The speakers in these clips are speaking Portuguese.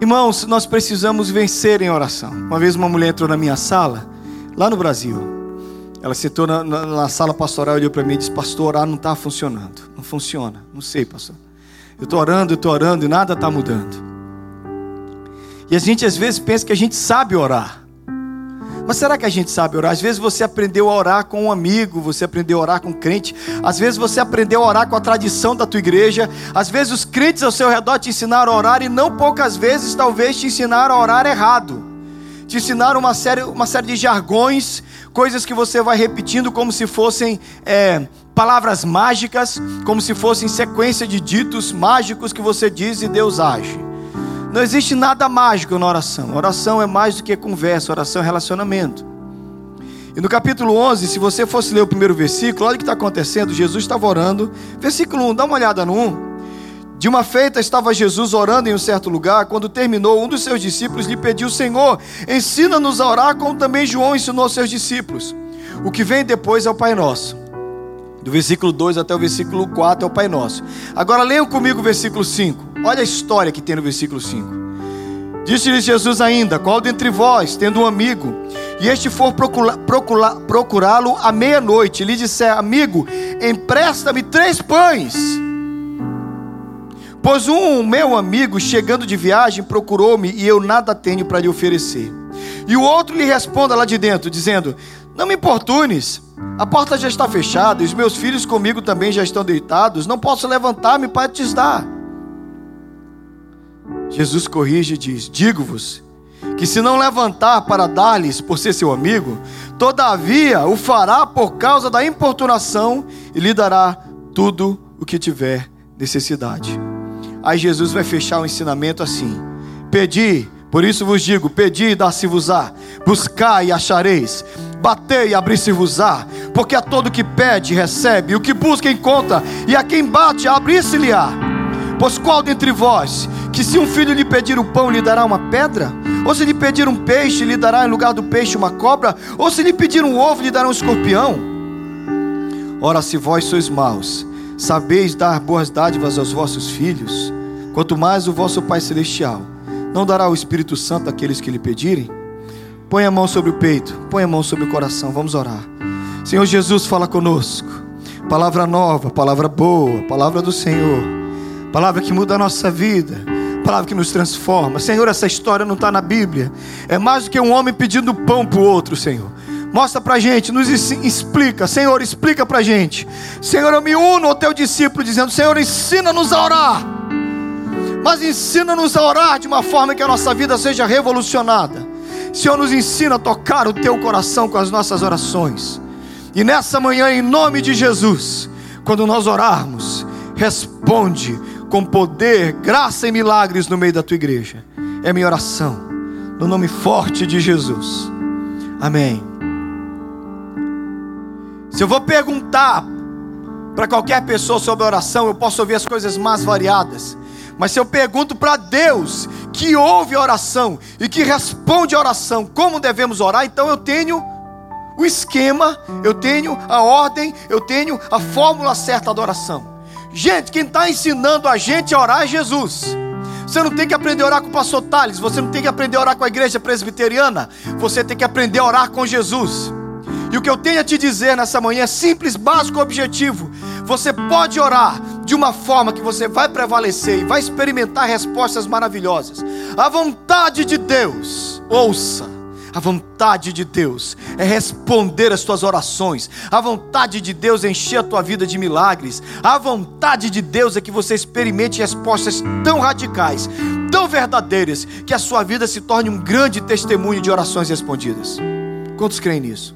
Irmãos, nós precisamos vencer em oração. Uma vez uma mulher entrou na minha sala, lá no Brasil. Ela sentou na, na, na sala pastoral e olhou para mim e disse: Pastor, orar não está funcionando. Não funciona. Não sei, pastor. Eu estou orando, eu estou orando e nada está mudando. E a gente às vezes pensa que a gente sabe orar. Mas será que a gente sabe orar? Às vezes você aprendeu a orar com um amigo, você aprendeu a orar com um crente, às vezes você aprendeu a orar com a tradição da tua igreja, às vezes os crentes ao seu redor te ensinaram a orar e não poucas vezes talvez te ensinaram a orar errado. Te ensinaram uma série, uma série de jargões, coisas que você vai repetindo como se fossem é, palavras mágicas, como se fossem sequência de ditos mágicos que você diz e Deus age. Não existe nada mágico na oração. Oração é mais do que conversa, oração é relacionamento. E no capítulo 11, se você fosse ler o primeiro versículo, olha o que está acontecendo. Jesus estava orando. Versículo 1, dá uma olhada no 1. De uma feita estava Jesus orando em um certo lugar. Quando terminou, um dos seus discípulos lhe pediu: Senhor, ensina-nos a orar, como também João ensinou aos seus discípulos. O que vem depois é o Pai Nosso. Do versículo 2 até o versículo 4 é o Pai Nosso. Agora leiam comigo o versículo 5. Olha a história que tem no versículo 5. Disse-lhe Jesus ainda: Qual dentre vós, tendo um amigo, e este for procurá-lo à meia-noite, lhe disser: Amigo, empresta-me três pães. Pois um meu amigo, chegando de viagem, procurou-me e eu nada tenho para lhe oferecer. E o outro lhe responda lá de dentro, dizendo: Não me importunes. A porta já está fechada, e os meus filhos comigo também já estão deitados, não posso levantar-me para te dar. Jesus corrige e diz: Digo-vos que se não levantar para dar-lhes por ser seu amigo, todavia o fará por causa da importunação e lhe dará tudo o que tiver necessidade. Aí Jesus vai fechar o ensinamento assim: Pedi, por isso vos digo: pedi e dá-se-vos-á, buscai e achareis batei e abri-se-vos-á, porque a todo que pede, recebe, o que busca, encontra, e a quem bate, abri-se-lhe-á. Pois qual dentre vós, que se um filho lhe pedir o pão, lhe dará uma pedra? Ou se lhe pedir um peixe, lhe dará em lugar do peixe uma cobra? Ou se lhe pedir um ovo, lhe dará um escorpião? Ora, se vós sois maus, sabeis dar boas dádivas aos vossos filhos, quanto mais o vosso Pai Celestial não dará o Espírito Santo àqueles que lhe pedirem? Põe a mão sobre o peito, põe a mão sobre o coração, vamos orar. Senhor Jesus, fala conosco. Palavra nova, palavra boa, palavra do Senhor. Palavra que muda a nossa vida, palavra que nos transforma. Senhor, essa história não está na Bíblia. É mais do que um homem pedindo pão para o outro, Senhor. Mostra para gente, nos explica, Senhor, explica para gente. Senhor, eu me uno ao teu discípulo dizendo: Senhor, ensina-nos a orar. Mas ensina-nos a orar de uma forma que a nossa vida seja revolucionada. Senhor, nos ensina a tocar o teu coração com as nossas orações. E nessa manhã, em nome de Jesus, quando nós orarmos, responde com poder, graça e milagres no meio da tua igreja. É minha oração, no nome forte de Jesus. Amém. Se eu vou perguntar para qualquer pessoa sobre oração, eu posso ouvir as coisas mais variadas. Mas se eu pergunto para Deus, que ouve a oração e que responde a oração, como devemos orar, então eu tenho o esquema, eu tenho a ordem, eu tenho a fórmula certa da oração. Gente, quem está ensinando a gente a orar é Jesus. Você não tem que aprender a orar com o pastor Tales, você não tem que aprender a orar com a igreja presbiteriana, você tem que aprender a orar com Jesus. E o que eu tenho a te dizer nessa manhã é simples, básico, objetivo. Você pode orar de uma forma que você vai prevalecer e vai experimentar respostas maravilhosas. A vontade de Deus, ouça. A vontade de Deus é responder as tuas orações. A vontade de Deus é encher a tua vida de milagres. A vontade de Deus é que você experimente respostas tão radicais, tão verdadeiras, que a sua vida se torne um grande testemunho de orações respondidas. Quantos creem nisso?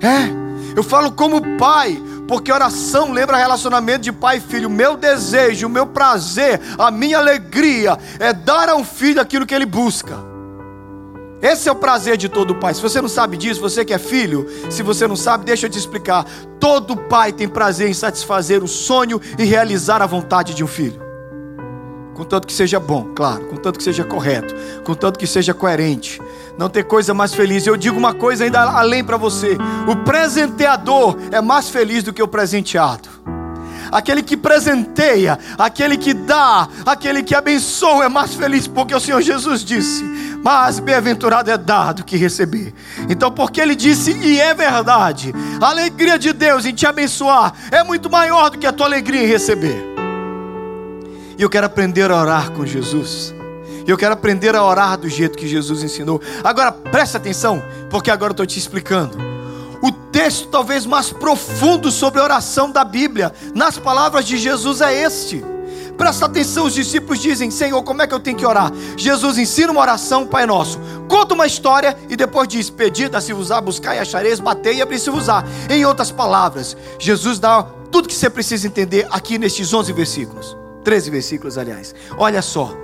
É, eu falo como pai, porque oração lembra relacionamento de pai e filho. Meu desejo, o meu prazer, a minha alegria é dar a um filho aquilo que ele busca. Esse é o prazer de todo pai. Se você não sabe disso, você que é filho, se você não sabe, deixa eu te explicar. Todo pai tem prazer em satisfazer o sonho e realizar a vontade de um filho. Contanto que seja bom, claro, contanto que seja correto, contanto que seja coerente. Não tem coisa mais feliz. Eu digo uma coisa ainda além para você: o presenteador é mais feliz do que o presenteado. aquele que presenteia, aquele que dá, aquele que abençoa é mais feliz, porque o Senhor Jesus disse: Mas bem-aventurado é dado que receber. Então, porque ele disse, e é verdade, a alegria de Deus em te abençoar é muito maior do que a tua alegria em receber. E eu quero aprender a orar com Jesus. Eu quero aprender a orar do jeito que Jesus ensinou. Agora preste atenção, porque agora eu estou te explicando. O texto talvez mais profundo sobre oração da Bíblia, nas palavras de Jesus, é este. Presta atenção, os discípulos dizem: Senhor, como é que eu tenho que orar? Jesus ensina uma oração, Pai Nosso. Conta uma história e depois diz: Pedida se usar, buscar e achareis, bater e abrir se usar. Em outras palavras, Jesus dá tudo que você precisa entender aqui nestes 11 versículos. 13 versículos, aliás. Olha só.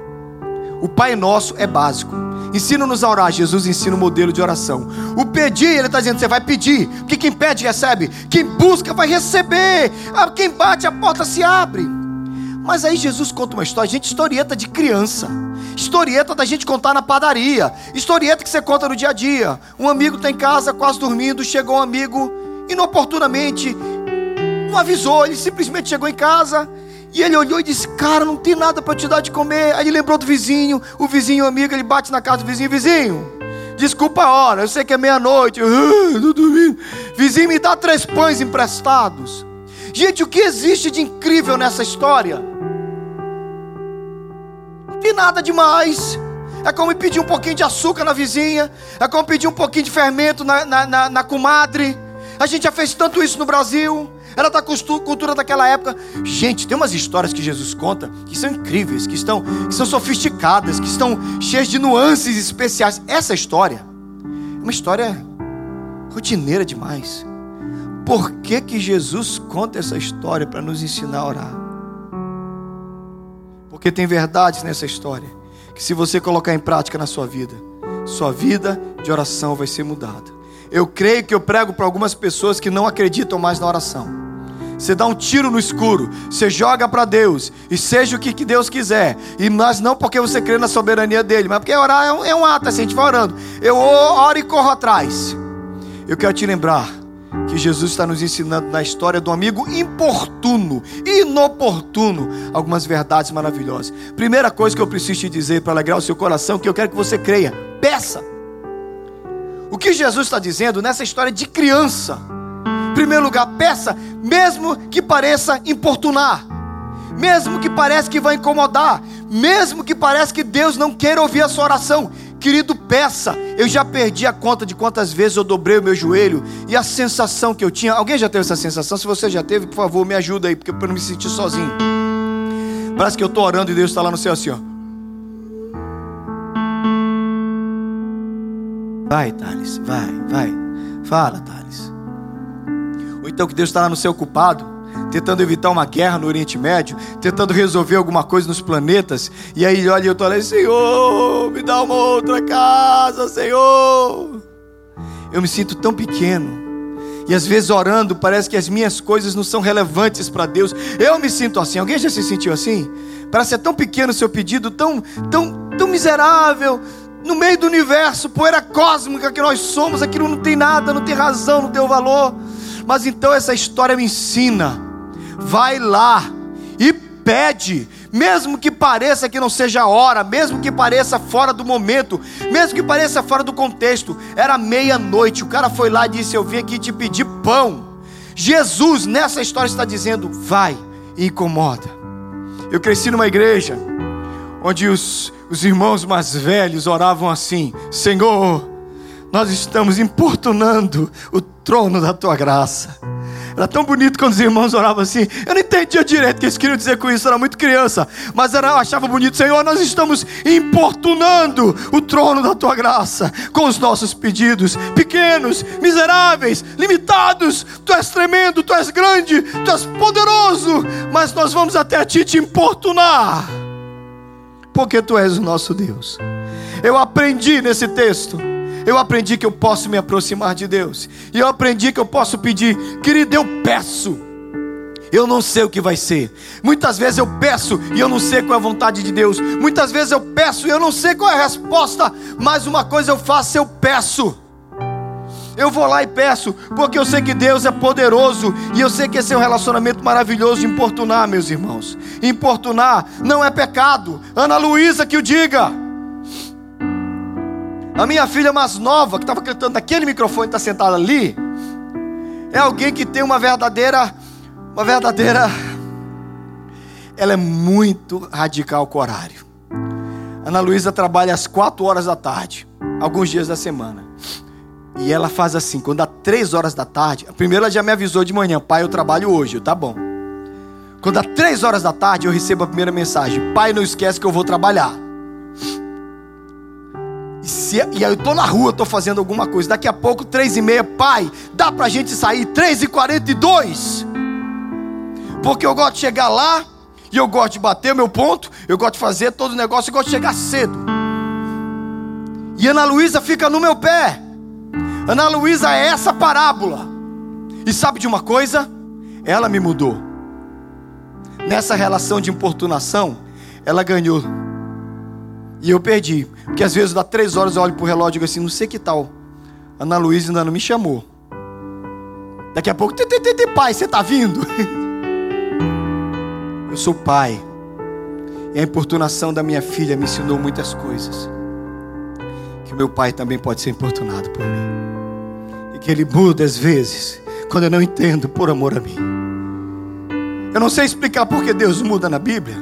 O Pai Nosso é básico. Ensina-nos a orar. Jesus ensina o modelo de oração. O pedir, ele está dizendo: você vai pedir. Porque quem pede, recebe. Quem busca, vai receber. Ah, quem bate, a porta se abre. Mas aí Jesus conta uma história, gente, historieta de criança. Historieta da gente contar na padaria. Historieta que você conta no dia a dia. Um amigo está em casa, quase dormindo. Chegou um amigo, inoportunamente, não avisou. Ele simplesmente chegou em casa e ele olhou e disse: Cara, não tem nada para te dar de comer. Aí ele lembrou do vizinho, o vizinho amigo, ele bate na casa do vizinho: Vizinho, desculpa a hora, eu sei que é meia-noite. Dormindo. Vizinho, me dá três pães emprestados. Gente, o que existe de incrível nessa história? Não tem nada demais. É como pedir um pouquinho de açúcar na vizinha. É como pedir um pouquinho de fermento na, na, na, na comadre. A gente já fez tanto isso no Brasil era da cultura daquela época. Gente, tem umas histórias que Jesus conta que são incríveis, que estão que são sofisticadas, que estão cheias de nuances especiais. Essa história é uma história rotineira demais. Por que, que Jesus conta essa história para nos ensinar a orar? Porque tem verdades nessa história que se você colocar em prática na sua vida, sua vida de oração vai ser mudada. Eu creio que eu prego para algumas pessoas que não acreditam mais na oração. Você dá um tiro no escuro, você joga para Deus, e seja o que, Deus quiser, e mas não porque você crê na soberania dele, mas porque orar é um, é um ato, assim, a gente vai orando. Eu oro e corro atrás. Eu quero te lembrar que Jesus está nos ensinando na história do amigo importuno, inoportuno, algumas verdades maravilhosas. Primeira coisa que eu preciso te dizer para alegrar o seu coração, que eu quero que você creia: peça. O que Jesus está dizendo nessa história de criança? primeiro lugar, peça, mesmo que pareça importunar, mesmo que pareça que vai incomodar, mesmo que pareça que Deus não queira ouvir a sua oração. Querido, peça. Eu já perdi a conta de quantas vezes eu dobrei o meu joelho e a sensação que eu tinha. Alguém já teve essa sensação? Se você já teve, por favor, me ajuda aí, porque para não me sentir sozinho. Parece que eu estou orando e Deus está lá no céu assim, ó. Vai, Thales, vai, vai. Fala, Thales. Ou então que Deus está lá no céu ocupado, tentando evitar uma guerra no Oriente Médio, tentando resolver alguma coisa nos planetas, e aí olha eu estou lá, Senhor, me dá uma outra casa, Senhor. Eu me sinto tão pequeno. E às vezes orando, parece que as minhas coisas não são relevantes para Deus. Eu me sinto assim. Alguém já se sentiu assim? Parece ser tão pequeno o seu pedido, tão, tão, tão miserável, no meio do universo, poeira cósmica que nós somos, aquilo não tem nada, não tem razão, não tem valor. Mas então essa história me ensina. Vai lá e pede, mesmo que pareça que não seja a hora, mesmo que pareça fora do momento, mesmo que pareça fora do contexto. Era meia-noite, o cara foi lá e disse: Eu vim aqui te pedir pão. Jesus, nessa história, está dizendo: Vai e incomoda. Eu cresci numa igreja onde os, os irmãos mais velhos oravam assim: Senhor, nós estamos importunando o trono da tua graça. Era tão bonito quando os irmãos oravam assim. Eu não entendia direito o que eles queriam dizer com isso, era muito criança. Mas era, eu achava bonito, Senhor, nós estamos importunando o trono da tua graça com os nossos pedidos, pequenos, miseráveis, limitados. Tu és tremendo, tu és grande, tu és poderoso, mas nós vamos até ti te importunar, porque tu és o nosso Deus. Eu aprendi nesse texto eu aprendi que eu posso me aproximar de Deus. E eu aprendi que eu posso pedir, querido, eu peço. Eu não sei o que vai ser. Muitas vezes eu peço e eu não sei qual é a vontade de Deus. Muitas vezes eu peço e eu não sei qual é a resposta. Mas uma coisa eu faço, eu peço. Eu vou lá e peço, porque eu sei que Deus é poderoso e eu sei que esse é um relacionamento maravilhoso de importunar, meus irmãos. Importunar não é pecado. Ana Luísa que o diga. A minha filha mais nova, que estava cantando naquele microfone, está sentada ali, é alguém que tem uma verdadeira, uma verdadeira, ela é muito radical com o horário. Ana Luísa trabalha às quatro horas da tarde, alguns dias da semana. E ela faz assim, quando dá três horas da tarde, primeiro ela já me avisou de manhã, pai, eu trabalho hoje, tá bom. Quando dá três horas da tarde, eu recebo a primeira mensagem, pai, não esquece que eu vou trabalhar. E, se, e aí eu tô na rua, tô fazendo alguma coisa. Daqui a pouco, três e meia, pai, dá pra gente sair três e quarenta e dois. Porque eu gosto de chegar lá, e eu gosto de bater meu ponto, eu gosto de fazer todo o negócio, eu gosto de chegar cedo. E Ana Luísa fica no meu pé. Ana Luísa é essa parábola. E sabe de uma coisa? Ela me mudou. Nessa relação de importunação, ela ganhou. E eu perdi. Porque às vezes dá três horas eu olho pro relógio e digo assim, não sei que tal. Ana Luísa ainda não me chamou. Daqui a pouco, pai, você tá vindo? Eu sou pai. E a importunação da minha filha me ensinou muitas coisas. Que meu pai também pode ser importunado por mim que Ele muda às vezes, quando eu não entendo, por amor a mim. Eu não sei explicar porque Deus muda na Bíblia.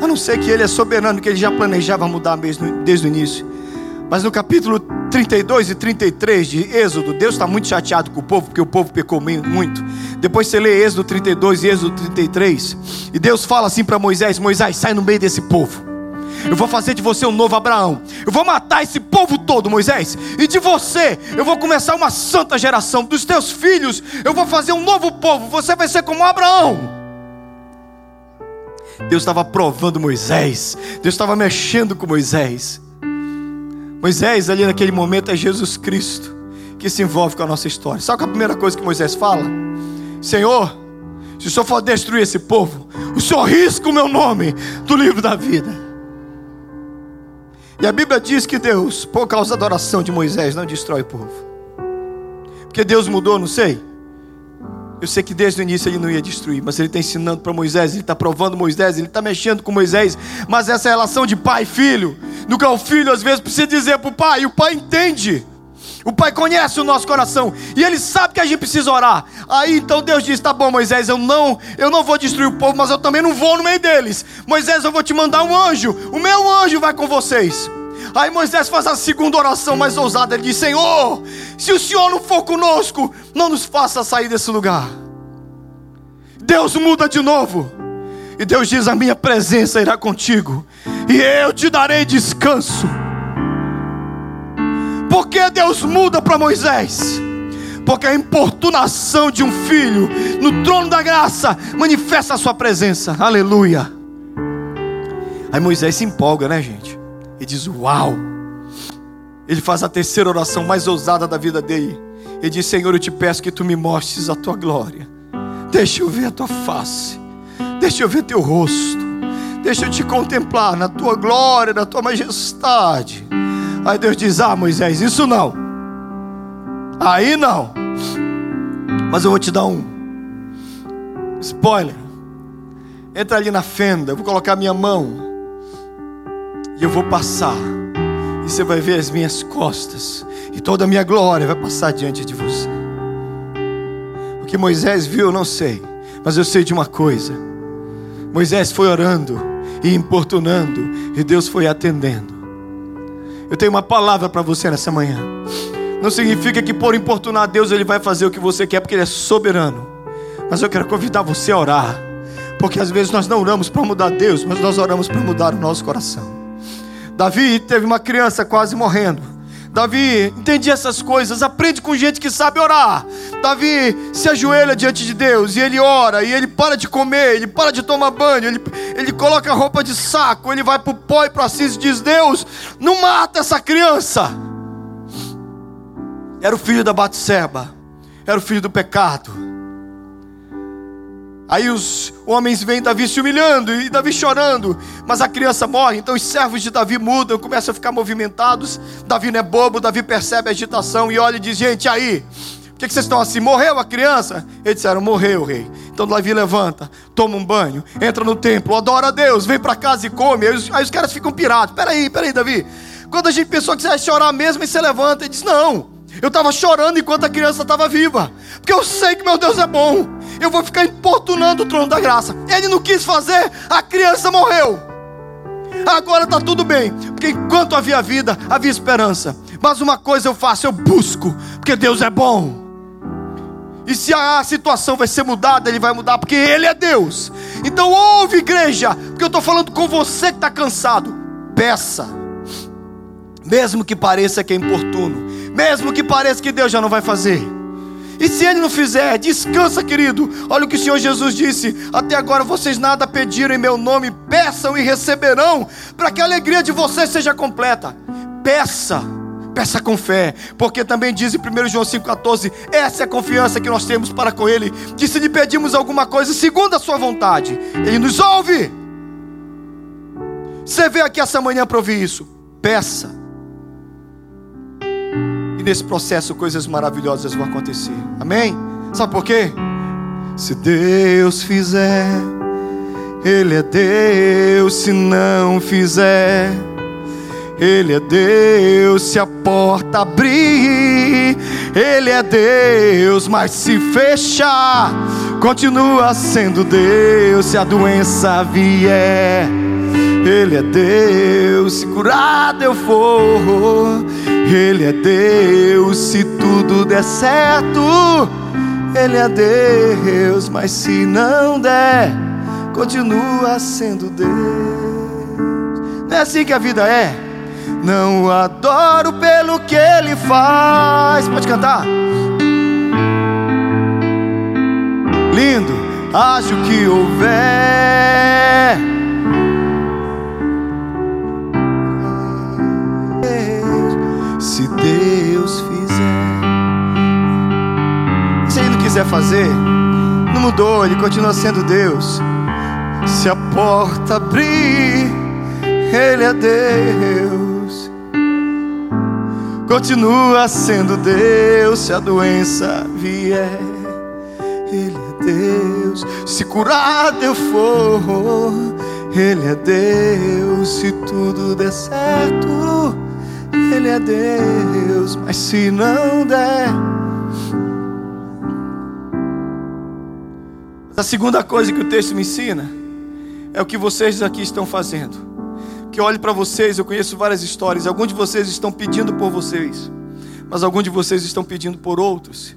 A não ser que Ele é soberano, que Ele já planejava mudar desde o início. Mas no capítulo 32 e 33 de Êxodo, Deus está muito chateado com o povo, porque o povo pecou muito. Depois você lê Êxodo 32 e Êxodo 33, e Deus fala assim para Moisés: Moisés, sai no meio desse povo. Eu vou fazer de você um novo Abraão. Eu vou matar esse povo todo, Moisés. E de você, eu vou começar uma santa geração. Dos teus filhos, eu vou fazer um novo povo. Você vai ser como Abraão. Deus estava provando Moisés. Deus estava mexendo com Moisés. Moisés, ali naquele momento, é Jesus Cristo que se envolve com a nossa história. Sabe qual é a primeira coisa que Moisés fala? Senhor, se o Senhor for destruir esse povo, o Senhor risca o meu nome do livro da vida. E a Bíblia diz que Deus, por causa da oração de Moisés, não destrói o povo. Porque Deus mudou, não sei. Eu sei que desde o início ele não ia destruir, mas ele está ensinando para Moisés, ele está provando Moisés, ele está mexendo com Moisés. Mas essa relação de pai e filho, no qual o filho às vezes precisa dizer para o pai, e o pai entende. O Pai conhece o nosso coração e Ele sabe que a gente precisa orar. Aí então Deus diz: Tá bom, Moisés, eu não, eu não vou destruir o povo, mas eu também não vou no meio deles. Moisés, eu vou te mandar um anjo. O meu anjo vai com vocês. Aí Moisés faz a segunda oração mais ousada. Ele diz: Senhor, se o Senhor não for conosco, não nos faça sair desse lugar. Deus muda de novo. E Deus diz: A minha presença irá contigo, e eu te darei descanso. Por que Deus muda para Moisés? Porque a importunação de um filho no trono da graça manifesta a sua presença. Aleluia. Aí Moisés se empolga, né, gente? E diz: Uau! Ele faz a terceira oração mais ousada da vida dele. Ele diz: Senhor, eu te peço que tu me mostres a tua glória. Deixa eu ver a tua face. Deixa eu ver teu rosto. Deixa eu te contemplar na tua glória, na tua majestade. Aí Deus diz: Ah, Moisés, isso não. Aí não. Mas eu vou te dar um spoiler. Entra ali na fenda, eu vou colocar minha mão. E eu vou passar. E você vai ver as minhas costas. E toda a minha glória vai passar diante de você. O que Moisés viu, eu não sei. Mas eu sei de uma coisa. Moisés foi orando e importunando. E Deus foi atendendo. Eu tenho uma palavra para você nessa manhã. Não significa que por importunar Deus Ele vai fazer o que você quer, porque Ele é soberano. Mas eu quero convidar você a orar. Porque às vezes nós não oramos para mudar Deus, mas nós oramos para mudar o nosso coração. Davi teve uma criança quase morrendo. Davi entendia essas coisas, aprende com gente que sabe orar. Davi se ajoelha diante de Deus e ele ora, e ele para de comer, ele para de tomar banho, ele, ele coloca roupa de saco, ele vai para o pó e para Assis e diz: Deus, não mata essa criança. Era o filho da Batseba, era o filho do pecado. Aí os homens veem Davi se humilhando e Davi chorando, mas a criança morre. Então os servos de Davi mudam, começam a ficar movimentados. Davi não é bobo, Davi percebe a agitação e olha e diz: Gente, aí, por que, que vocês estão assim? Morreu a criança? Eles disseram: Morreu, rei. Então Davi levanta, toma um banho, entra no templo, adora a Deus, vem para casa e come. Aí os, aí os caras ficam pirados: Peraí, peraí, Davi. Quando a gente pensou que você ia chorar mesmo, e você levanta e diz: Não, eu estava chorando enquanto a criança estava viva, porque eu sei que meu Deus é bom eu vou ficar importunando o trono da graça. Ele não quis fazer, a criança morreu. Agora está tudo bem, porque enquanto havia vida, havia esperança. Mas uma coisa eu faço, eu busco, porque Deus é bom. E se a situação vai ser mudada, Ele vai mudar, porque Ele é Deus. Então ouve, igreja, porque eu estou falando com você que está cansado. Peça, mesmo que pareça que é importuno, mesmo que pareça que Deus já não vai fazer. E se ele não fizer, descansa, querido. Olha o que o Senhor Jesus disse: Até agora vocês nada pediram em meu nome, peçam e receberão, para que a alegria de vocês seja completa. Peça, peça com fé, porque também diz em 1 João 5,14: essa é a confiança que nós temos para com Ele, que se lhe pedimos alguma coisa segundo a Sua vontade, Ele nos ouve. Você veio aqui essa manhã para ouvir isso, peça nesse processo coisas maravilhosas vão acontecer. Amém? Sabe por quê? Se Deus fizer, Ele é Deus. Se não fizer, Ele é Deus. Se a porta abrir, Ele é Deus. Mas se fechar, continua sendo Deus. Se a doença vier, Ele é Deus. Se curado eu for ele é Deus, se tudo der certo, Ele é Deus, mas se não der, continua sendo Deus. Não é assim que a vida é? Não adoro pelo que Ele faz. Pode cantar. Lindo, acho que houver Deus fizer. Se Ele não quiser fazer, não mudou, Ele continua sendo Deus. Se a porta abrir, Ele é Deus. Continua sendo Deus se a doença vier. Ele é Deus. Se curado eu for, Ele é Deus. Se tudo der certo. Ele é Deus, mas se não der. A segunda coisa que o texto me ensina é o que vocês aqui estão fazendo. Que olhe para vocês, eu conheço várias histórias. Alguns de vocês estão pedindo por vocês, mas alguns de vocês estão pedindo por outros.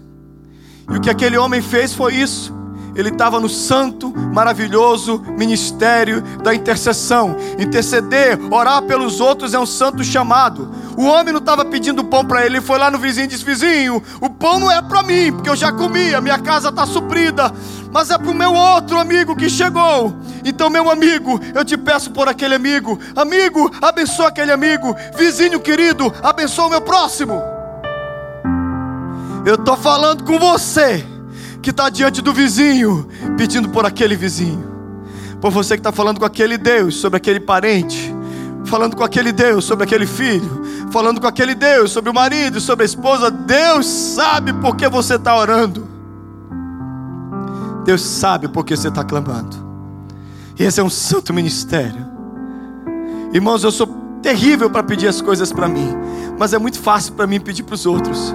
E o que aquele homem fez foi isso ele estava no santo, maravilhoso ministério da intercessão. Interceder, orar pelos outros é um santo chamado. O homem não estava pedindo pão para ele, ele foi lá no vizinho e disse: Vizinho, o pão não é para mim, porque eu já comi, a minha casa está suprida, mas é para o meu outro amigo que chegou. Então, meu amigo, eu te peço por aquele amigo, amigo, abençoa aquele amigo, vizinho querido, abençoa o meu próximo. Eu estou falando com você que está diante do vizinho, pedindo por aquele vizinho, por você que está falando com aquele Deus sobre aquele parente, falando com aquele Deus sobre aquele filho, falando com aquele Deus sobre o marido, sobre a esposa. Deus sabe por que você está orando, Deus sabe por que você está clamando, e esse é um santo ministério, irmãos. Eu sou terrível para pedir as coisas para mim, mas é muito fácil para mim pedir para os outros.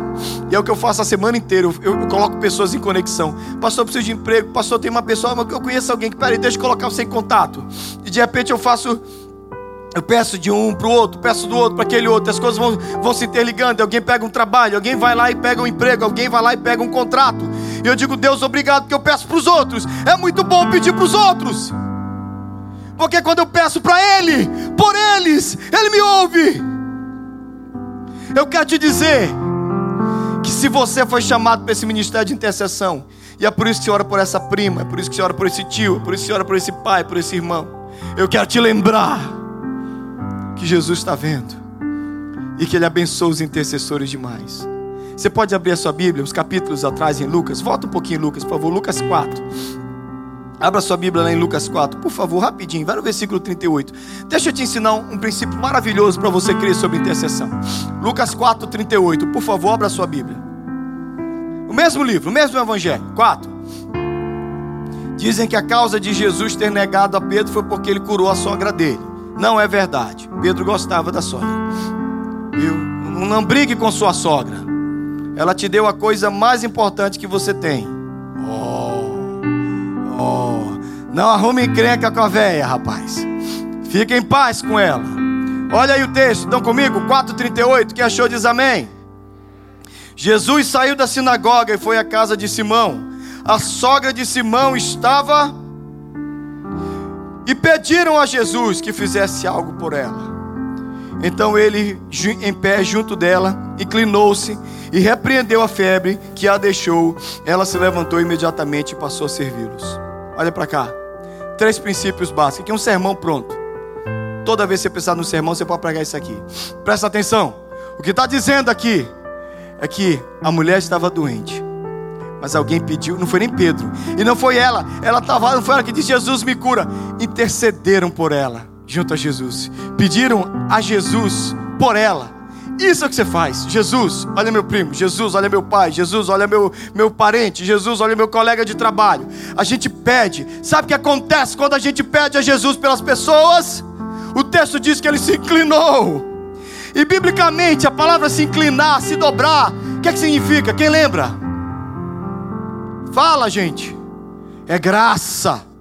E é o que eu faço a semana inteira. Eu, eu, eu, coloco pessoas em conexão. Pastor, preciso de emprego. Pastor, tem uma pessoa que eu conheço alguém que, peraí, deixa eu colocar você em contato. E de repente eu faço. Eu peço de um para o outro, peço do outro para aquele outro, as coisas vão, vão se interligando. Alguém pega um trabalho, alguém vai lá e pega um emprego, alguém vai lá e pega um contrato. E eu digo, Deus, obrigado, porque eu peço para os outros. É muito bom pedir para os outros. Porque quando eu peço para Ele, por eles, Ele me ouve. Eu quero te dizer que se você foi chamado para esse ministério de intercessão, e é por isso que você ora por essa prima, é por isso que você ora por esse tio, é por isso que você ora por esse pai, por esse irmão. Eu quero te lembrar que Jesus está vendo e que Ele abençoa os intercessores demais. Você pode abrir a sua Bíblia, os capítulos atrás em Lucas. Volta um pouquinho, Lucas, por favor. Lucas 4. Abra sua Bíblia lá em Lucas 4, por favor, rapidinho, vai no versículo 38. Deixa eu te ensinar um princípio maravilhoso para você crer sobre intercessão. Lucas 4, 38, por favor, abra sua Bíblia. O mesmo livro, o mesmo Evangelho. 4. Dizem que a causa de Jesus ter negado a Pedro foi porque ele curou a sogra dele. Não é verdade. Pedro gostava da sogra. Não brigue com sua sogra. Ela te deu a coisa mais importante que você tem. Não arrume encrenca com a véia, rapaz. Fique em paz com ela. Olha aí o texto, estão comigo? 4,38. Quem achou diz amém. Jesus saiu da sinagoga e foi à casa de Simão. A sogra de Simão estava e pediram a Jesus que fizesse algo por ela. Então ele, em pé junto dela, inclinou-se e repreendeu a febre que a deixou. Ela se levantou imediatamente e passou a servi-los. Olha para cá. Três princípios básicos. Aqui é um sermão pronto. Toda vez que você pensar no sermão, você pode pregar isso aqui. Presta atenção. O que está dizendo aqui é que a mulher estava doente. Mas alguém pediu, não foi nem Pedro. E não foi ela. Ela estava, não foi ela que disse: Jesus me cura. Intercederam por ela, junto a Jesus. Pediram a Jesus por ela. Isso é o que você faz. Jesus, olha meu primo. Jesus, olha meu pai. Jesus, olha meu, meu parente. Jesus, olha meu colega de trabalho. A gente pede. Sabe o que acontece quando a gente pede a Jesus pelas pessoas? O texto diz que ele se inclinou. E biblicamente a palavra se inclinar, se dobrar, o que, é que significa? Quem lembra? Fala, gente. É graça.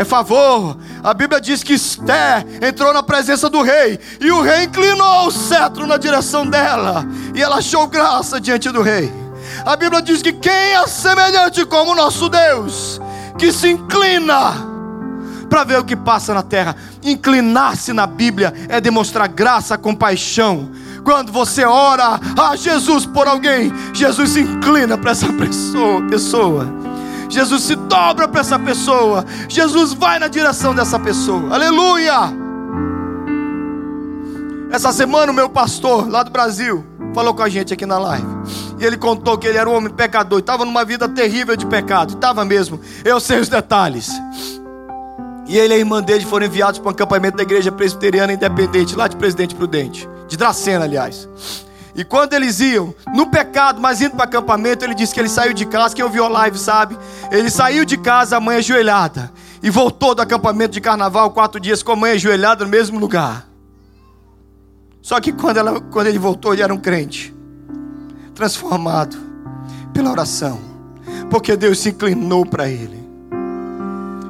É favor. A Bíblia diz que Esté entrou na presença do rei e o rei inclinou o cetro na direção dela e ela achou graça diante do rei. A Bíblia diz que quem é semelhante como o nosso Deus, que se inclina para ver o que passa na terra. Inclinar-se na Bíblia é demonstrar graça, compaixão. Quando você ora a Jesus por alguém, Jesus se inclina para essa pessoa, pessoa. Jesus se dobra para essa pessoa. Jesus vai na direção dessa pessoa. Aleluia! Essa semana o meu pastor lá do Brasil falou com a gente aqui na live. E ele contou que ele era um homem pecador, estava numa vida terrível de pecado. Estava mesmo. Eu sei os detalhes. E ele e a irmã dele foram enviados para um acampamento da igreja presbiteriana independente, lá de Presidente Prudente, de Dracena, aliás. E quando eles iam no pecado, mas indo para acampamento, ele disse que ele saiu de casa. Quem ouviu a live sabe. Ele saiu de casa, a mãe ajoelhada. E voltou do acampamento de carnaval quatro dias com a mãe ajoelhada no mesmo lugar. Só que quando, ela, quando ele voltou, ele era um crente, transformado pela oração, porque Deus se inclinou para ele.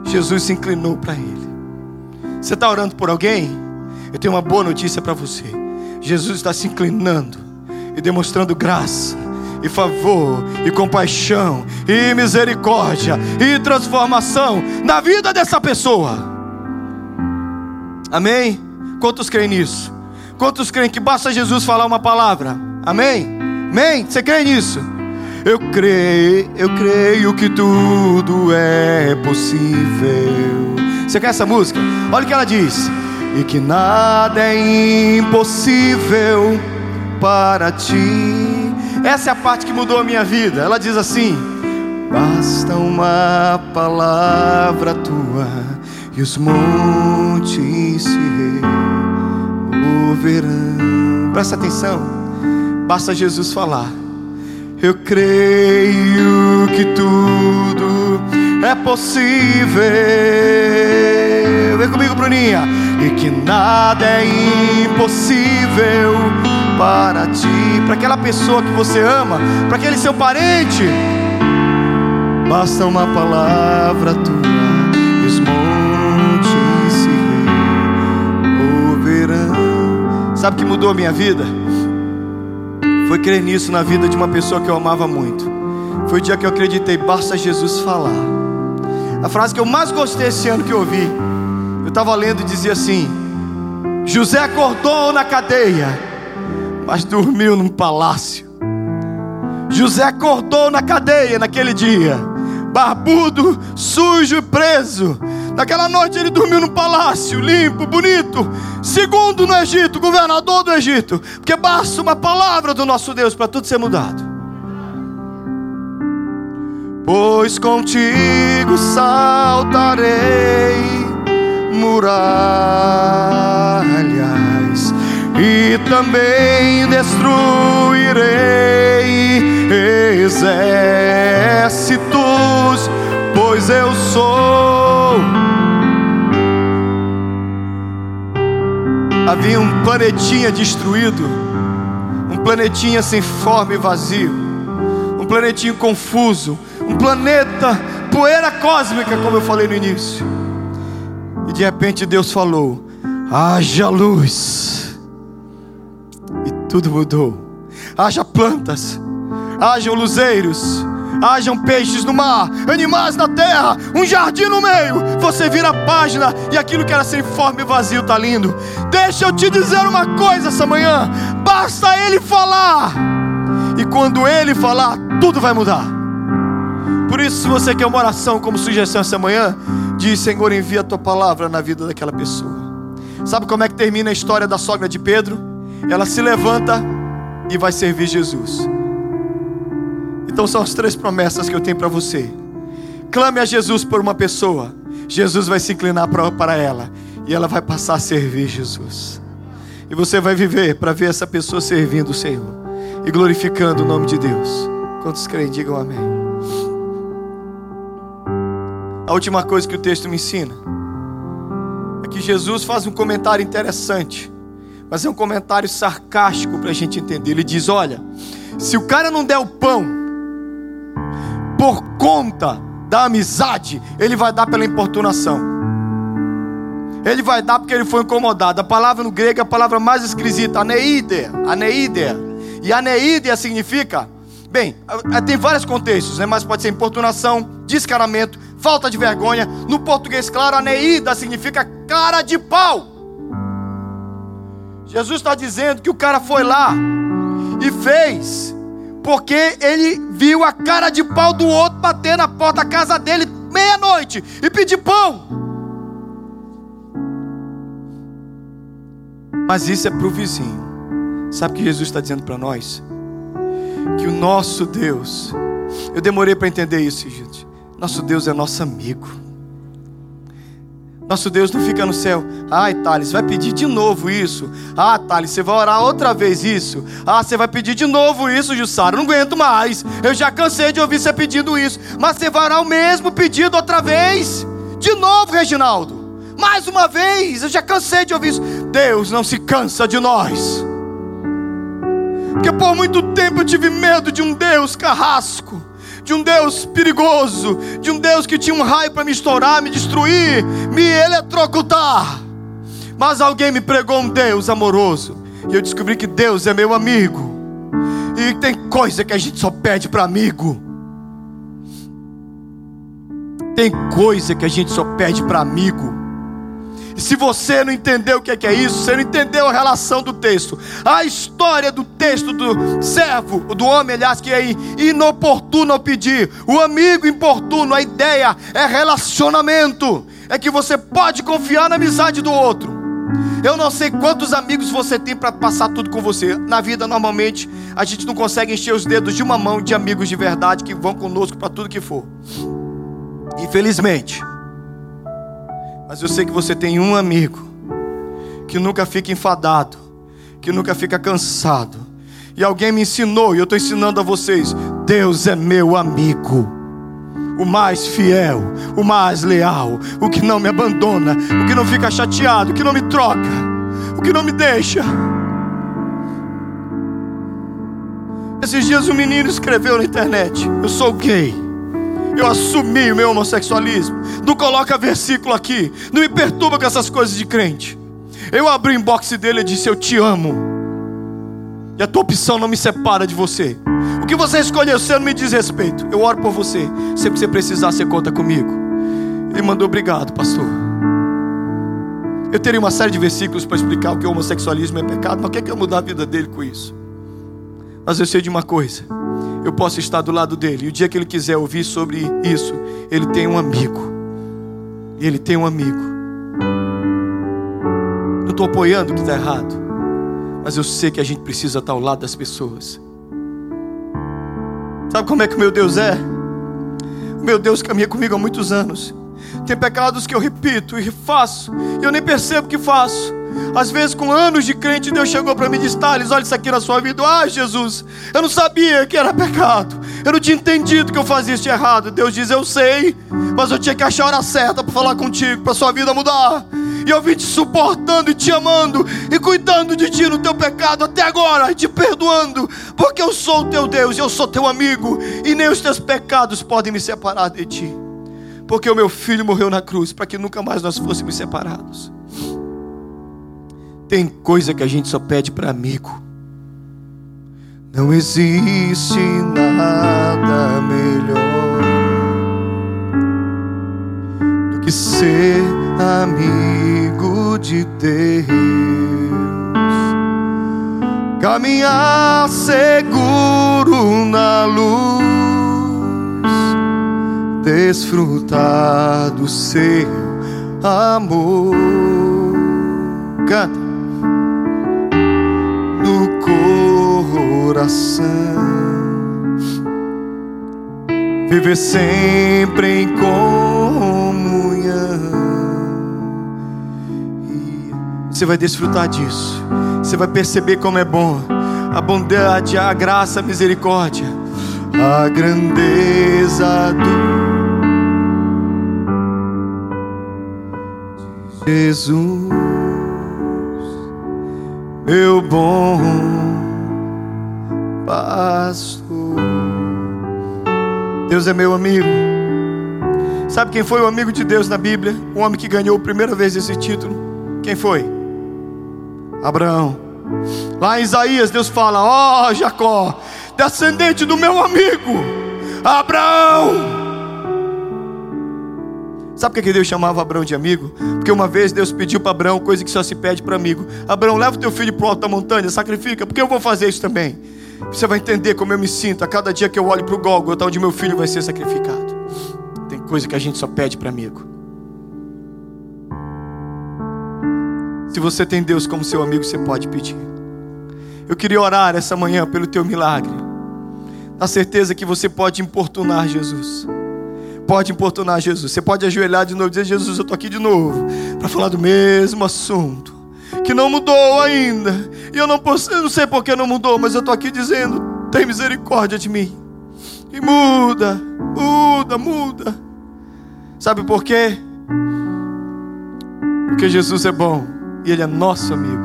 Jesus se inclinou para ele. Você está orando por alguém? Eu tenho uma boa notícia para você. Jesus está se inclinando e demonstrando graça, e favor, e compaixão, e misericórdia, e transformação na vida dessa pessoa. Amém? Quantos creem nisso? Quantos creem que basta Jesus falar uma palavra? Amém? Amém? Você crê nisso? Eu creio, eu creio que tudo é possível. Você quer essa música? Olha o que ela diz. E que nada é impossível para ti. Essa é a parte que mudou a minha vida. Ela diz assim: Basta uma palavra tua e os montes se removerão. Presta atenção. Basta Jesus falar eu creio que tudo é possível. Vem comigo, Bruninha. E que nada é impossível para ti, para aquela pessoa que você ama, para aquele seu parente. Basta uma palavra tua, e os montes se removerão. Sabe o que mudou a minha vida? Foi crer nisso na vida de uma pessoa que eu amava muito. Foi o dia que eu acreditei, basta Jesus falar. A frase que eu mais gostei esse ano que eu ouvi, eu estava lendo e dizia assim: José acordou na cadeia, mas dormiu num palácio. José acordou na cadeia naquele dia, barbudo, sujo e preso, Naquela noite ele dormiu no palácio, limpo, bonito, segundo no Egito, governador do Egito, porque basta uma palavra do nosso Deus para tudo ser mudado. pois contigo saltarei muralhas e também destruirei exércitos, pois eu sou. Havia um planetinha destruído, um planetinha sem forma e vazio, um planetinho confuso, um planeta poeira cósmica, como eu falei no início. E de repente Deus falou: haja luz. Tudo mudou. Haja plantas, hajam luzeiros, hajam peixes no mar, animais na terra, um jardim no meio. Você vira a página e aquilo que era sem forma e vazio está lindo. Deixa eu te dizer uma coisa essa manhã: basta Ele falar, e quando Ele falar, tudo vai mudar. Por isso, se você quer uma oração como sugestão essa manhã, Diz, Senhor, envia a tua palavra na vida daquela pessoa. Sabe como é que termina a história da sogra de Pedro? Ela se levanta e vai servir Jesus. Então são as três promessas que eu tenho para você. Clame a Jesus por uma pessoa. Jesus vai se inclinar para ela e ela vai passar a servir Jesus. E você vai viver para ver essa pessoa servindo o Senhor e glorificando o nome de Deus. Quantos creem, digam amém. A última coisa que o texto me ensina é que Jesus faz um comentário interessante, mas é um comentário sarcástico para a gente entender. Ele diz: Olha, se o cara não der o pão por conta da amizade, ele vai dar pela importunação. Ele vai dar porque ele foi incomodado. A palavra no grego é a palavra mais esquisita, aneídea, aneídea. E aneídea significa, bem, tem vários contextos, né? mas pode ser importunação, descaramento, falta de vergonha. No português claro, aneída significa cara de pau. Jesus está dizendo que o cara foi lá e fez, porque ele viu a cara de pau do outro bater na porta da casa dele meia-noite e pedir pão. Mas isso é para o vizinho. Sabe o que Jesus está dizendo para nós? Que o nosso Deus, eu demorei para entender isso, gente. Nosso Deus é nosso amigo. Nosso Deus não fica no céu. Ai, Thales, vai pedir de novo isso. Ah, Thales, você vai orar outra vez isso. Ah, você vai pedir de novo isso, Jussara. Não aguento mais. Eu já cansei de ouvir você pedindo isso. Mas você vai orar o mesmo pedido outra vez. De novo, Reginaldo. Mais uma vez. Eu já cansei de ouvir isso. Deus não se cansa de nós. Porque por muito tempo eu tive medo de um Deus carrasco de um Deus perigoso, de um Deus que tinha um raio para me estourar, me destruir, me eletrocutar. Mas alguém me pregou um Deus amoroso, e eu descobri que Deus é meu amigo. E tem coisa que a gente só pede para amigo. Tem coisa que a gente só pede para amigo. E se você não entendeu o que é, que é isso, você não entendeu a relação do texto, a história do texto do servo, do homem, aliás, que é inoportuno ao pedir, o amigo importuno, a ideia é relacionamento, é que você pode confiar na amizade do outro. Eu não sei quantos amigos você tem para passar tudo com você. Na vida, normalmente, a gente não consegue encher os dedos de uma mão de amigos de verdade que vão conosco para tudo que for. Infelizmente. Mas eu sei que você tem um amigo que nunca fica enfadado, que nunca fica cansado. E alguém me ensinou, e eu estou ensinando a vocês: Deus é meu amigo, o mais fiel, o mais leal, o que não me abandona, o que não fica chateado, o que não me troca, o que não me deixa. Esses dias um menino escreveu na internet: Eu sou gay. Eu assumi o meu homossexualismo. Não coloca versículo aqui. Não me perturba com essas coisas de crente. Eu abri o inbox dele e disse: Eu te amo. E a tua opção não me separa de você. O que você escolheu ser não me diz respeito. Eu oro por você. Sempre que você precisar, você conta comigo. Ele mandou obrigado, pastor. Eu teria uma série de versículos para explicar o que o homossexualismo é pecado, mas o que é que eu mudar a vida dele com isso? Mas eu sei de uma coisa eu posso estar do lado dele. E o dia que ele quiser ouvir sobre isso, ele tem um amigo. Ele tem um amigo. Não estou apoiando o que está errado, mas eu sei que a gente precisa estar ao lado das pessoas. Sabe como é que o meu Deus é? Meu Deus caminha comigo há muitos anos. Tem pecados que eu repito e faço, e eu nem percebo que faço. Às vezes, com anos de crente, Deus chegou para mim e disse: Thales, olha isso aqui na sua vida. Ah, Jesus, eu não sabia que era pecado. Eu não tinha entendido que eu fazia isso de errado. Deus diz: Eu sei, mas eu tinha que achar a hora certa para falar contigo, para sua vida mudar. E eu vim te suportando e te amando e cuidando de ti no teu pecado até agora, e te perdoando, porque eu sou o teu Deus, eu sou teu amigo, e nem os teus pecados podem me separar de ti. Porque o meu filho morreu na cruz para que nunca mais nós fôssemos separados. Tem coisa que a gente só pede para amigo. Não existe nada melhor do que ser amigo de Deus. Caminhar seguro na luz, desfrutar do seu amor. Canta no coração, viver sempre em comunhão. Você vai desfrutar disso. Você vai perceber como é bom a bondade, a graça, a misericórdia, a grandeza do Jesus, meu bom pastor. Deus é meu amigo. Sabe quem foi o amigo de Deus na Bíblia? O homem que ganhou a primeira vez esse título? Quem foi? Abraão. Lá em Isaías, Deus fala: Ó oh, Jacó, descendente do meu amigo, Abraão. Sabe por que Deus chamava Abraão de amigo? Porque uma vez Deus pediu para Abraão coisa que só se pede para amigo: Abraão, leva o teu filho para o alto da montanha, sacrifica, porque eu vou fazer isso também. Você vai entender como eu me sinto a cada dia que eu olho para o Gólgota, onde meu filho vai ser sacrificado. Tem coisa que a gente só pede para amigo. Se você tem Deus como seu amigo, você pode pedir. Eu queria orar essa manhã pelo teu milagre. Na certeza que você pode importunar Jesus. Pode importunar Jesus. Você pode ajoelhar de novo e dizer: Jesus, eu estou aqui de novo para falar do mesmo assunto que não mudou ainda. E eu não, posso, eu não sei porque não mudou, mas eu estou aqui dizendo: tem misericórdia de mim. E muda, muda, muda. Sabe por quê? Porque Jesus é bom e Ele é nosso amigo.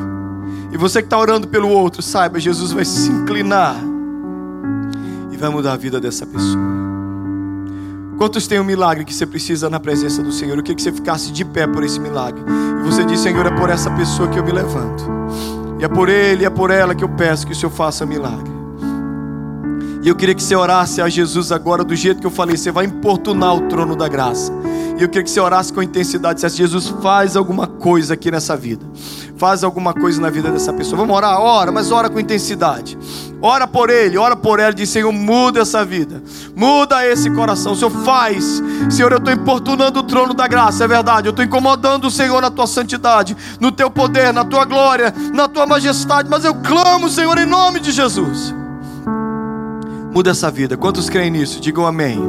E você que está orando pelo outro, saiba, Jesus vai se inclinar e vai mudar a vida dessa pessoa. Quantos tem um milagre que você precisa na presença do Senhor? Eu queria que você ficasse de pé por esse milagre. E você diz, Senhor, é por essa pessoa que eu me levanto. E é por ele, é por ela que eu peço que o Senhor faça milagre. E eu queria que você orasse a Jesus agora do jeito que eu falei. Você vai importunar o trono da graça. E eu queria que você orasse com intensidade. Dissesse, Jesus, faz alguma coisa aqui nessa vida. Faz alguma coisa na vida dessa pessoa. Vamos orar? Ora, mas ora com intensidade. Ora por ele, ora por ela. Diz, Senhor, muda essa vida. Muda esse coração. Senhor faz. Senhor, eu estou importunando o trono da graça. É verdade. Eu estou incomodando o Senhor na tua santidade, no teu poder, na tua glória, na tua majestade. Mas eu clamo, Senhor, em nome de Jesus. Muda essa vida. Quantos creem nisso? Digam amém.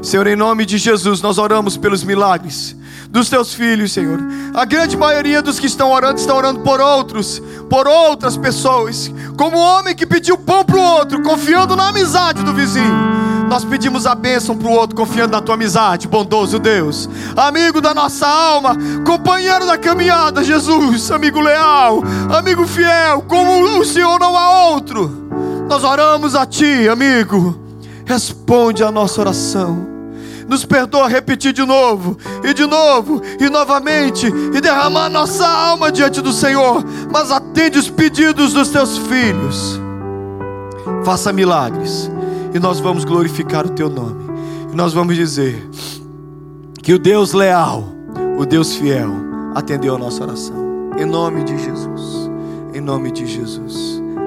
Senhor, em nome de Jesus, nós oramos pelos milagres dos teus filhos, Senhor. A grande maioria dos que estão orando estão orando por outros, por outras pessoas. Como o homem que pediu pão para o outro, confiando na amizade do vizinho. Nós pedimos a bênção para o outro, confiando na tua amizade, bondoso Deus, amigo da nossa alma, companheiro da caminhada, Jesus, amigo leal, amigo fiel, como o Senhor não há outro. Nós oramos a Ti, amigo. Responde a nossa oração. Nos perdoa repetir de novo, e de novo, e novamente, e derramar nossa alma diante do Senhor. Mas atende os pedidos dos teus filhos. Faça milagres, e nós vamos glorificar o Teu nome. E nós vamos dizer que o Deus leal, o Deus fiel, atendeu a nossa oração. Em nome de Jesus. Em nome de Jesus.